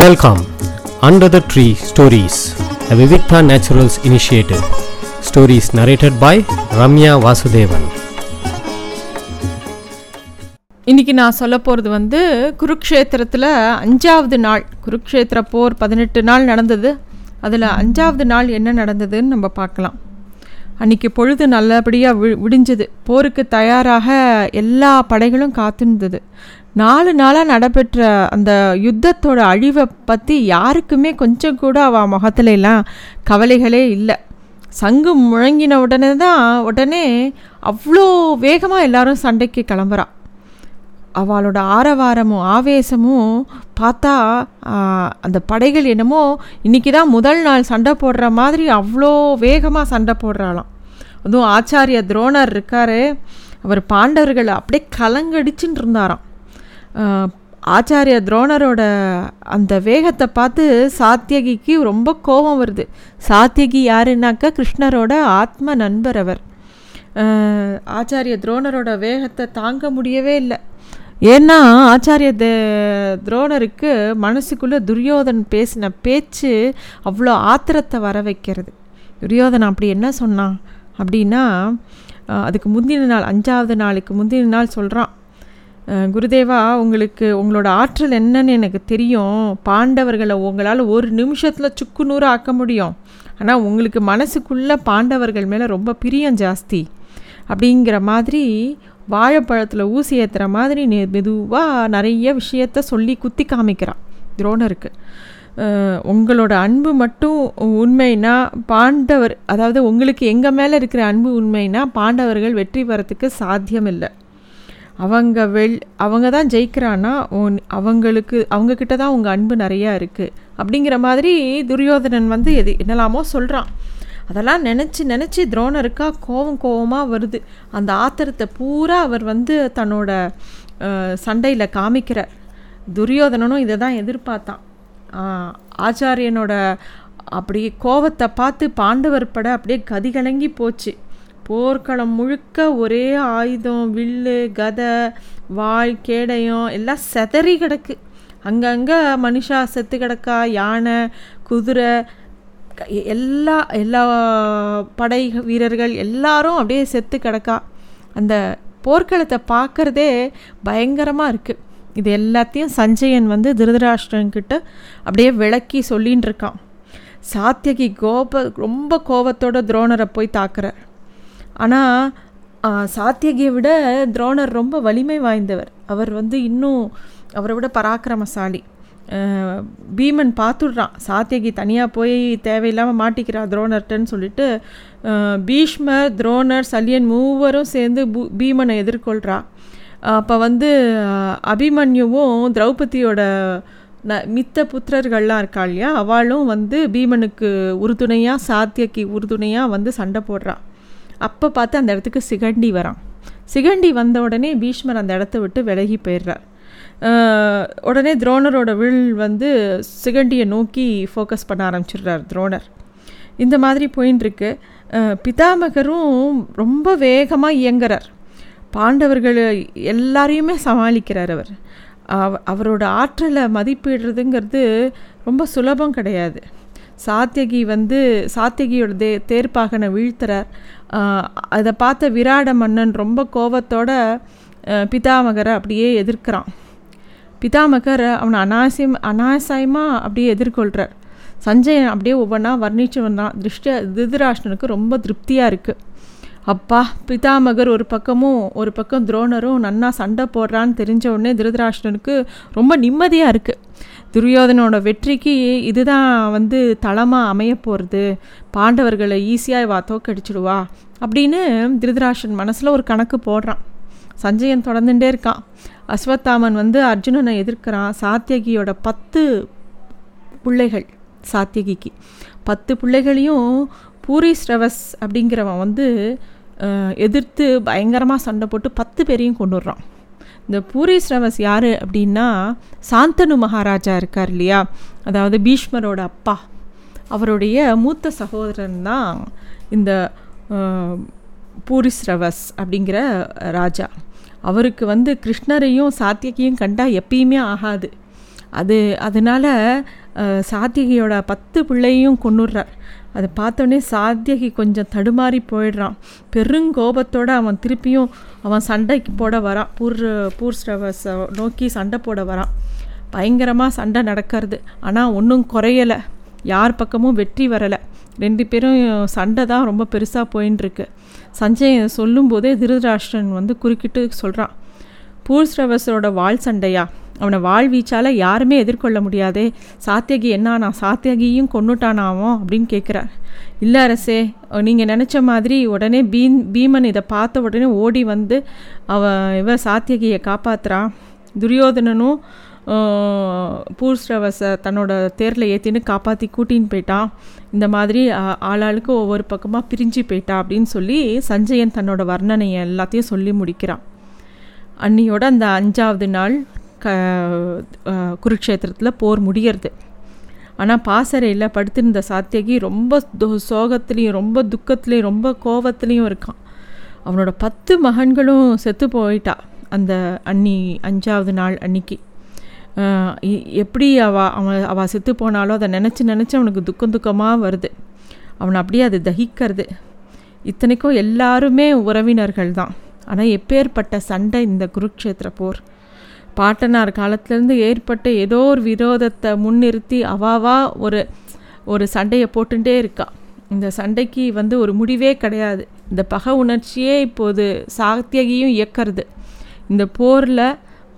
Welcome under the tree stories the Vivikta naturals initiative. Stories narrated by Ramya Vasudevan இன்னைக்கு நான் சொல்ல போகிறது வந்து குருக்ஷேத்திரத்தில் அஞ்சாவது நாள் குருக்ஷேத்திர போர் பதினெட்டு நாள் நடந்தது. அதில் அஞ்சாவது நாள் என்ன நடந்ததுன்னு நம்ம பார்க்கலாம். அன்றைக்கி பொழுது நல்லபடியாக வி விடிஞ்சது. போருக்கு தயாராக எல்லா படைகளும் காத்திருந்தது. நாலு நாளாக நடைபெற்ற அந்த யுத்தத்தோட அழிவை பற்றி யாருக்குமே கொஞ்சம் கூட அவள் முகத்துல எல்லாம் கவலைகளே இல்லை. சங்கு முழங்கின உடனே தான் உடனே அவ்வளோ வேகமாக எல்லாரும் சண்டைக்கு கிளம்புறான் அவளோட ஆரவாரமும் ஆவேசமும் பார்த்தா அந்த படைகள் என்னமோ இன்றைக்கி தான் முதல் நாள் சண்டை போடுற மாதிரி அவ்வளோ வேகமாக சண்டை போடுறாளாம். அதுவும் ஆச்சாரிய துரோணர் இருக்கார். அவர் பாண்டவர்களை அப்படியே கலங்கடிச்சுட்டு இருந்தாராம். ஆச்சாரிய துரோணரோட அந்த வேகத்தை பார்த்து சாத்தியகிக்கு ரொம்ப கோபம் வருது. சாத்தியகி யாருன்னாக்கா கிருஷ்ணரோட ஆத்ம நண்பர் அவர். ஆச்சாரிய துரோணரோட வேகத்தை தாங்க முடியவே இல்லை. ஏன்னா ஆச்சாரிய தே துரோணருக்கு மனசுக்குள்ளே துரியோதன் பேசின பேச்சு அவ்வளோ ஆத்திரத்தை வர வைக்கிறது. துரியோதன் அப்படி என்ன சொன்னான்? அப்படின்னா அதுக்கு முந்தின நாள் அஞ்சாவது நாளுக்கு முந்தின நாள் சொல்கிறான் குருதேவா உங்களுக்கு உங்களோட ஆற்றல் என்னன்னு எனக்கு தெரியும். பாண்டவர்களை உங்களால் ஒரு நிமிஷத்தில் சுக்கு நூறு ஆக்க முடியும். ஆனால் உங்களுக்கு மனசுக்குள்ளே பாண்டவர்கள் மேலே ரொம்ப பிரியம் ஜாஸ்தி. அப்படிங்கிற மாதிரி வாழைப்பழத்தில் ஊசி ஏற்றுற மாதிரி நெ மெதுவாக நிறைய விஷயத்த சொல்லி குத்தி காமிக்கிறான் துரோணருக்கு. உங்களோட அன்பு மட்டும் உண்மைனா பாண்டவர் அதாவது உங்களுக்கு எங்கள் மேலே இருக்கிற அன்பு உண்மைனா பாண்டவர்கள் வெற்றி பெறத்துக்கு சாத்தியம் இல்லை அவங்க வெள் அவங்க தான் ஜெயிக்கிறான்னா அவங்களுக்கு அவங்கக்கிட்ட தான் உங்கள் அன்பு நிறையா இருக்குது அப்படிங்கிற மாதிரி துரியோதனன் வந்து எது என்னலாமோ சொல்கிறான் அதெல்லாம் நினச்சி நினச்சி துரோணருக்கா கோவம் கோவமாக வருது. அந்த ஆத்திரத்தை பூரா அவர் வந்து தன்னோட சண்டையில் காமிக்கிறார். துரியோதனனும் இதை தான் எதிர்பார்த்தான் ஆச்சாரியனோட அப்படி கோவத்தை பார்த்து பாண்டவர் பட அப்படியே கதிகலங்கி போச்சு. போர்க்களம் முழுக்க ஒரே ஆயுதம் வில்லு கதை வாய் கேடயம் எல்லாம் செதறி கிடக்கு. அங்கங்கே மனுஷா செத்து கிடக்கா யானை குதிரை எல்லா எல்லா படை வீரர்கள் எல்லாரும் அப்படியே செத்து கிடக்கா. அந்த போர்க்களத்தை பார்க்குறதே பயங்கரமாக இருக்குது இது எல்லாத்தையும் சஞ்சயன் வந்து திருதராஷ்டிரன்கிட்ட அப்படியே விளக்கி சொல்லின்னு இருக்கான் சாத்தியகி கோப ரொம்ப கோபத்தோட துரோணரை போய் தாக்குறார். ஆனால் சாத்தியகியை விட துரோணர் ரொம்ப வலிமை வாய்ந்தவர். அவர் வந்து இன்னும் அவரை விட பராக்கிரமசாலி. பீமன் பார்த்துடுறான். சாத்தியகி தனியாக போய் தேவையில்லாமல் மாட்டிக்கிறா துரோணர்கிட்டன்னு சொல்லிட்டு பீஷ்மர் துரோணர் சல்யன் மூவரும் சேர்ந்து பூ பீமனை எதிர்கொள்கிறா அப்போ வந்து அபிமன்யுவும் திரௌபதியோட ந மித்த புத்திரர்கள்லாம் இருக்கா இல்லையா? அவளும் வந்து பீமனுக்கு உறுதுணையாக சாத்தியக்கு உறுதுணையாக வந்து சண்டை போடுறான் அப்போ பார்த்து அந்த இடத்துக்கு சிகண்டி வரான். சிகண்டி வந்த உடனே பீஷ்மர் அந்த இடத்த விட்டு விலகி போயிடுறார். உடனே துரோணரோட வில் வந்து சிகண்டியை நோக்கி ஃபோக்கஸ் பண்ண ஆரம்பிச்சிடுறார் துரோணர். இந்த மாதிரி போயின்ட்டுருக்கு பிதாமகரும் ரொம்ப வேகமாக இயங்குறார். பாண்டவர்கள் எல்லாரையுமே சமாளிக்கிறார் அவர். அவரோட ஆற்றலை மதிப்பிடுறதுங்கிறது ரொம்ப சுலபம் கிடையாது. சாத்தியகி வந்து சாத்தியகியோட தே தேர்ப்பாகனை வீழ்த்துறார். அதை பார்த்த விராட மன்னன் ரொம்ப கோபத்தோட பிதாமகரை அப்படியே எதிர்க்கிறான். பிதாமகர் அவனை அனாசியம் அனாசாயமாக அப்படியே எதிர்கொள்கிறார் சஞ்சயன் அப்படியே ஒவ்வொன்றா வர்ணிச்சு வந்தான் திருஷ்ட திருதராஷ்டனுக்கு ரொம்ப திருப்தியாக இருக்குது அப்பா பிதாமகர் ஒரு பக்கமும் ஒரு பக்கம் துரோணரும் நன்னா சண்டை போடுறான்னு தெரிஞ்ச உடனே திருதராஷ்டனுக்கு ரொம்ப நிம்மதியாக இருக்குது துரியோதனோட வெற்றிக்கு இதுதான் வந்து தளமாக அமைய போகிறது பாண்டவர்களை ஈஸியாக வா தோக்கடிச்சிடுவா அப்படின்னு திருதராஷ்டன் மனசில் ஒரு கணக்கு போடுறான். சஞ்சயன் தொடர்ந்துட்டே இருக்கான். அஸ்வத்தாமன் வந்து அர்ஜுனனை எதிர்க்கிறான். சாத்தியகியோட பத்து பிள்ளைகள் சாத்தியகிக்கு. பத்து பிள்ளைகளையும் பூரி ஸ்ரவஸ் அப்படிங்கிறவன் வந்து எதிர்த்து பயங்கரமாக சண்டை போட்டு பத்து பேரையும் கொண்டு வர்றான் இந்த பூரி ஸ்ரவஸ் யார் அப்படின்னா சாந்தனு மகாராஜா இருக்கார் இல்லையா? அதாவது பீஷ்மரோட அப்பா. அவருடைய மூத்த சகோதரன் தான் இந்த பூரிஸ்ரவஸ் அப்படிங்கிற ராஜா. அவருக்கு வந்து கிருஷ்ணரையும் சாத்தியகியும் கண்டா எப்பயுமே ஆகாது. அது அதனால் சாத்தியகியோட பத்து பிள்ளையும் கொண்டுடுறார் அதை பார்த்தோன்னே சாத்தியகி கொஞ்சம் தடுமாறி போயிடுறான். பெருங்கோபத்தோடு அவன் திருப்பியும் அவன் சண்டைக்கு போட வரான். பூர் பூர்ஸ்ரவஸை நோக்கி சண்டை போட வரான். பயங்கரமாக சண்டை நடக்கிறது. ஆனால் ஒன்றும் குறையலை. யார் பக்கமும் வெற்றி வரலை. ரெண்டு பேரும் சண்டை தான் ரொம்ப பெருசாக போயின்னு சஞ்சய் சொல்லும்போதே திருதராஷ்டிரன் வந்து குறுக்கிட்டு சொல்கிறான் பூர்ஸ்ரவசரோட வாள் சண்டையா? அவனை வாழ் வீச்சால் யாருமே எதிர்கொள்ள முடியாதே. சாத்தியகி என்னானா? சாத்தியகியும் கொண்டுட்டானாவோ அப்படின்னு கேட்குறார் இல்லை அரசே நீங்கள் நினச்ச மாதிரி உடனே பீன் பீமன் இதை பார்த்த உடனே ஓடி வந்து அவன் இவ சாத்தியகியை காப்பாற்றுறான் துரியோதனனும் பூர்ஸ்ரவசை தன்னோட தேரில் ஏற்றின்னு காப்பாற்றி கூட்டின்னு போயிட்டான் இந்த மாதிரி ஆளாளுக்கு ஒவ்வொரு பக்கமாக பிரிஞ்சு போயிட்டா அப்படின்னு சொல்லி சஞ்சயன் தன்னோட வர்ணனையை எல்லாத்தையும் சொல்லி முடிக்கிறான். அன்னியோட அந்த அஞ்சாவது நாள் க குருக்ஷேத்திரத்தில் போர் முடியறது. ஆனால் பாசறையில் படுத்திருந்த சாத்தியகி ரொம்ப சோகத்துலேயும் ரொம்ப துக்கத்துலேயும் ரொம்ப கோபத்துலேயும் இருக்கான். அவனோட பத்து மகன்களும் செத்து போயிட்டா அந்த அன்னி அஞ்சாவது நாள் அன்னைக்கு. எப்படி அவ அவன் அவள் செத்து போனாலும் அதை நினச்சி நினச்சி அவனுக்கு துக்கம் துக்கமாக வருது. அவனை அப்படியே அது தகிக்கிறது. இத்தனைக்கும் எல்லாருமே உறவினர்கள் தான். ஆனால் எப்பேற்பட்ட சண்டை இந்த குருக்ஷேத்திர போர்? பாட்டனார் காலத்துலேருந்து ஏற்பட்ட ஏதோ ஒரு விரோதத்தை முன்னிறுத்தி அவாவா ஒரு ஒரு சண்டையை போட்டுட்டே இருக்கா. இந்த சண்டைக்கு வந்து ஒரு முடிவே கிடையாது. இந்த பக உணர்ச்சியே இப்போது சாத்தியகியும் இயக்கிறது. இந்த போரில்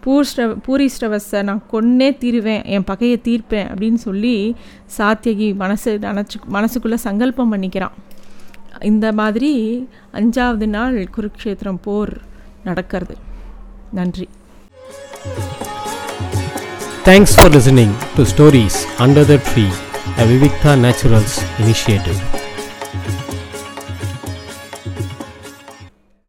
பூஸ்ர பூரிஸ்ரவஸை நான் கொன்னே தீருவேன் என் பகையை தீர்ப்பேன் அப்படின்னு சொல்லி சாத்தியகி மனசு நினச்சி மனசுக்குள்ளே சங்கல்பம் பண்ணிக்கிறான். இந்த மாதிரி அஞ்சாவது நாள் குருக்ஷேத்திரம் போர் நடக்கிறது. நன்றி. Thanks for listening to stories under the tree a Vivikta naturals initiative